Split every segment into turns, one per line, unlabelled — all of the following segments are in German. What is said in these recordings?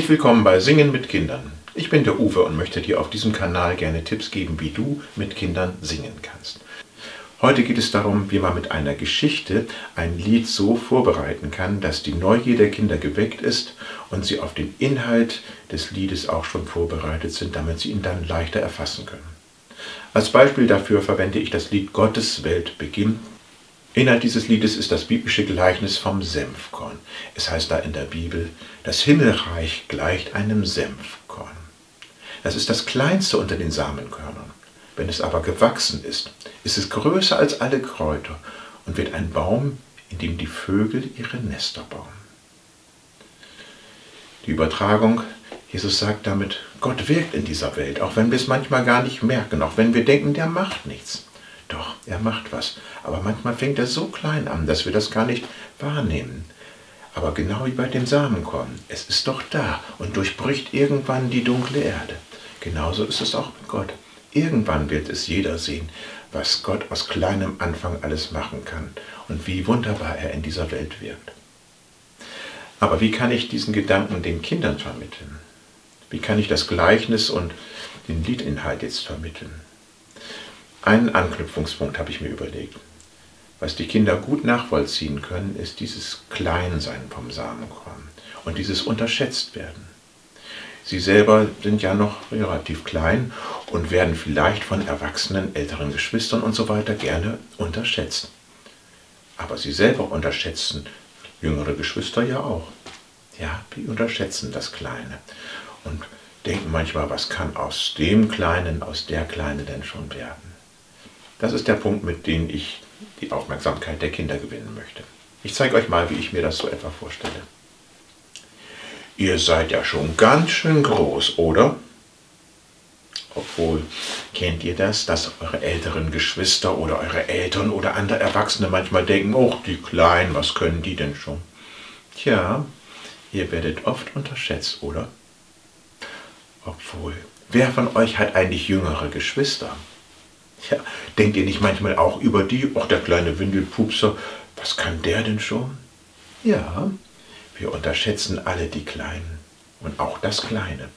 Herzlich willkommen bei Singen mit Kindern. Ich bin der Uwe und möchte dir auf diesem Kanal gerne Tipps geben, wie du mit Kindern singen kannst. Heute geht es darum, wie man mit einer Geschichte ein Lied so vorbereiten kann, dass die Neugier der Kinder geweckt ist und sie auf den Inhalt des Liedes auch schon vorbereitet sind, damit sie ihn dann leichter erfassen können. Als Beispiel dafür verwende ich das Lied Gottes Welt beginnt Inhalt dieses Liedes ist das biblische Gleichnis vom Senfkorn. Es heißt da in der Bibel, das Himmelreich gleicht einem Senfkorn. Das ist das kleinste unter den Samenkörnern. Wenn es aber gewachsen ist, ist es größer als alle Kräuter und wird ein Baum, in dem die Vögel ihre Nester bauen. Die Übertragung, Jesus sagt damit, Gott wirkt in dieser Welt, auch wenn wir es manchmal gar nicht merken, auch wenn wir denken, der macht nichts. Doch, er macht was. Aber manchmal fängt er so klein an, dass wir das gar nicht wahrnehmen. Aber genau wie bei dem Samenkorn, es ist doch da und durchbricht irgendwann die dunkle Erde. Genauso ist es auch mit Gott. Irgendwann wird es jeder sehen, was Gott aus kleinem Anfang alles machen kann und wie wunderbar er in dieser Welt wirkt. Aber wie kann ich diesen Gedanken den Kindern vermitteln? Wie kann ich das Gleichnis und den Liedinhalt jetzt vermitteln? Einen Anknüpfungspunkt habe ich mir überlegt. Was die Kinder gut nachvollziehen können, ist dieses Kleinsein vom Samenkorn und dieses unterschätzt werden. Sie selber sind ja noch relativ klein und werden vielleicht von erwachsenen älteren Geschwistern und so weiter gerne unterschätzt. Aber sie selber unterschätzen jüngere Geschwister ja auch. Ja, die unterschätzen das Kleine und denken manchmal, was kann aus dem Kleinen, aus der Kleine denn schon werden. Das ist der Punkt, mit dem ich die Aufmerksamkeit der Kinder gewinnen möchte. Ich zeige euch mal, wie ich mir das so etwa vorstelle. Ihr seid ja schon ganz schön groß, oder? Obwohl, kennt ihr das, dass eure älteren Geschwister oder eure Eltern oder andere Erwachsene manchmal denken, oh, die Kleinen, was können die denn schon? Tja, ihr werdet oft unterschätzt, oder? Obwohl, wer von euch hat eigentlich jüngere Geschwister? Ja, denkt ihr nicht manchmal auch über die, ach der kleine Windelpupser, was kann der denn schon? Ja, wir unterschätzen alle die Kleinen und auch das Kleine.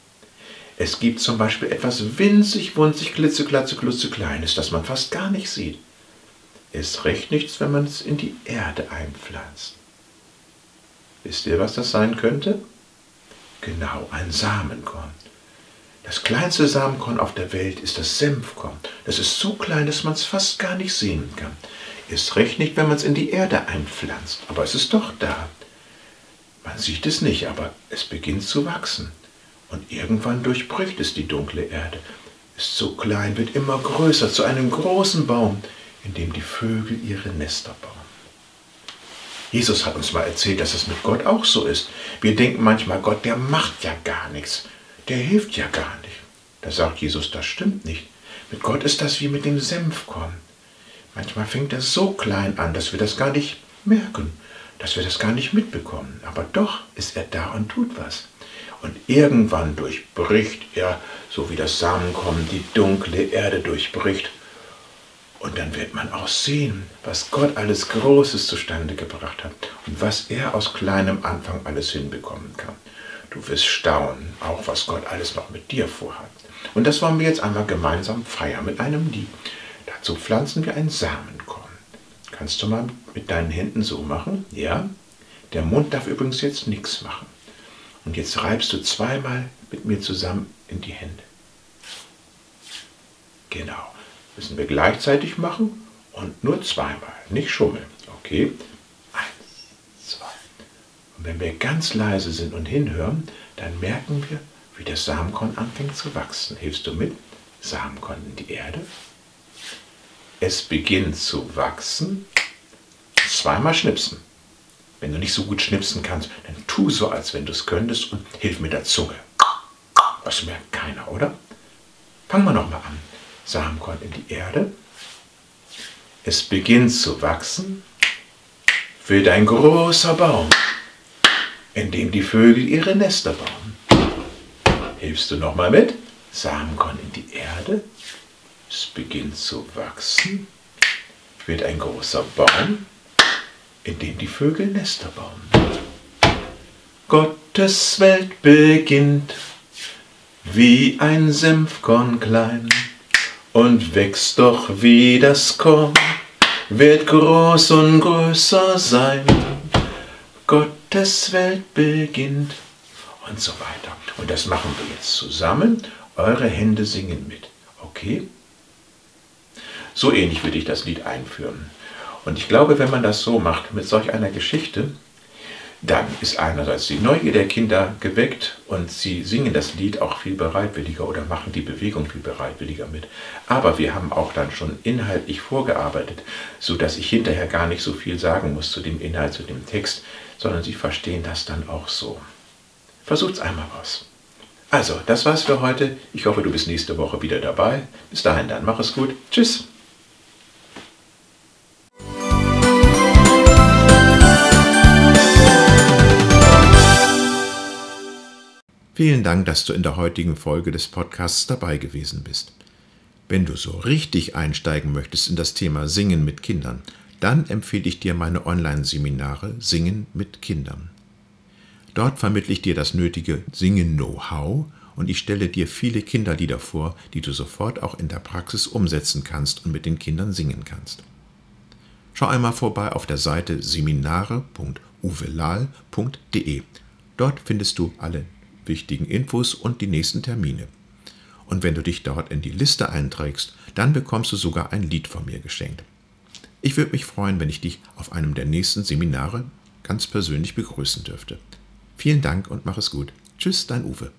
Es gibt zum Beispiel etwas winzig, wunzig, klitzeklatze, kleines, das man fast gar nicht sieht. Ist recht nichts, wenn man es in die Erde einpflanzt. Wisst ihr, was das sein könnte? Genau, ein Samenkorn. Das kleinste Samenkorn auf der Welt ist das Senfkorn. Das ist so klein, dass man es fast gar nicht sehen kann. Ist recht nicht, wenn man es in die Erde einpflanzt, aber es ist doch da. Man sieht es nicht, aber es beginnt zu wachsen. Und irgendwann durchbricht es die dunkle Erde. Ist so klein, wird immer größer zu einem großen Baum, in dem die Vögel ihre Nester bauen. Jesus hat uns mal erzählt, dass es mit Gott auch so ist. Wir denken manchmal, Gott, der macht ja gar nichts der hilft ja gar nicht. Da sagt Jesus, das stimmt nicht. Mit Gott ist das wie mit dem Senfkorn. Manchmal fängt er so klein an, dass wir das gar nicht merken, dass wir das gar nicht mitbekommen. Aber doch ist er da und tut was. Und irgendwann durchbricht er, so wie das Samenkorn die dunkle Erde durchbricht. Und dann wird man auch sehen, was Gott alles Großes zustande gebracht hat und was er aus kleinem Anfang alles hinbekommen kann. Du wirst staunen, auch was Gott alles noch mit dir vorhat. Und das wollen wir jetzt einmal gemeinsam feiern mit einem Lied. Dazu pflanzen wir ein Samenkorn. Kannst du mal mit deinen Händen so machen? Ja? Der Mund darf übrigens jetzt nichts machen. Und jetzt reibst du zweimal mit mir zusammen in die Hände. Genau. Müssen wir gleichzeitig machen und nur zweimal, nicht schummeln. Okay? Wenn wir ganz leise sind und hinhören, dann merken wir, wie das Samenkorn anfängt zu wachsen. Hilfst du mit? Samenkorn in die Erde. Es beginnt zu wachsen. Zweimal schnipsen. Wenn du nicht so gut schnipsen kannst, dann tu so, als wenn du es könntest und hilf mit der Zunge. Das merkt keiner, oder? Fangen wir nochmal an. Samenkorn in die Erde. Es beginnt zu wachsen. Wird ein großer Baum in dem die Vögel ihre Nester bauen. Hilfst du nochmal mit? Samenkorn in die Erde. Es beginnt zu wachsen. Wird ein großer Baum, in dem die Vögel Nester bauen. Gott Gottes Welt beginnt wie ein Senfkorn klein und wächst doch wie das Korn, wird groß und größer sein. Gottes Welt beginnt und so weiter. Und das machen wir jetzt zusammen. Eure Hände singen mit. Okay? So ähnlich würde ich das Lied einführen. Und ich glaube, wenn man das so macht, mit solch einer Geschichte, dann ist einerseits die Neugier der Kinder geweckt und sie singen das Lied auch viel bereitwilliger oder machen die Bewegung viel bereitwilliger mit. Aber wir haben auch dann schon inhaltlich vorgearbeitet, sodass ich hinterher gar nicht so viel sagen muss zu dem Inhalt, zu dem Text, sondern sie verstehen das dann auch so. Versucht's einmal aus. Also, das war's für heute. Ich hoffe, du bist nächste Woche wieder dabei. Bis dahin dann, mach es gut. Tschüss. Vielen Dank, dass du in der heutigen Folge des Podcasts dabei gewesen bist. Wenn du so richtig einsteigen möchtest in das Thema Singen mit Kindern, dann empfehle ich dir meine Online-Seminare Singen mit Kindern. Dort vermittle ich dir das nötige Singen-Know-how und ich stelle dir viele Kinderlieder vor, die du sofort auch in der Praxis umsetzen kannst und mit den Kindern singen kannst. Schau einmal vorbei auf der Seite seminare.uvelal.de. Dort findest du alle wichtigen Infos und die nächsten Termine. Und wenn du dich dort in die Liste einträgst, dann bekommst du sogar ein Lied von mir geschenkt. Ich würde mich freuen, wenn ich dich auf einem der nächsten Seminare ganz persönlich begrüßen dürfte. Vielen Dank und mach es gut. Tschüss, dein Uwe.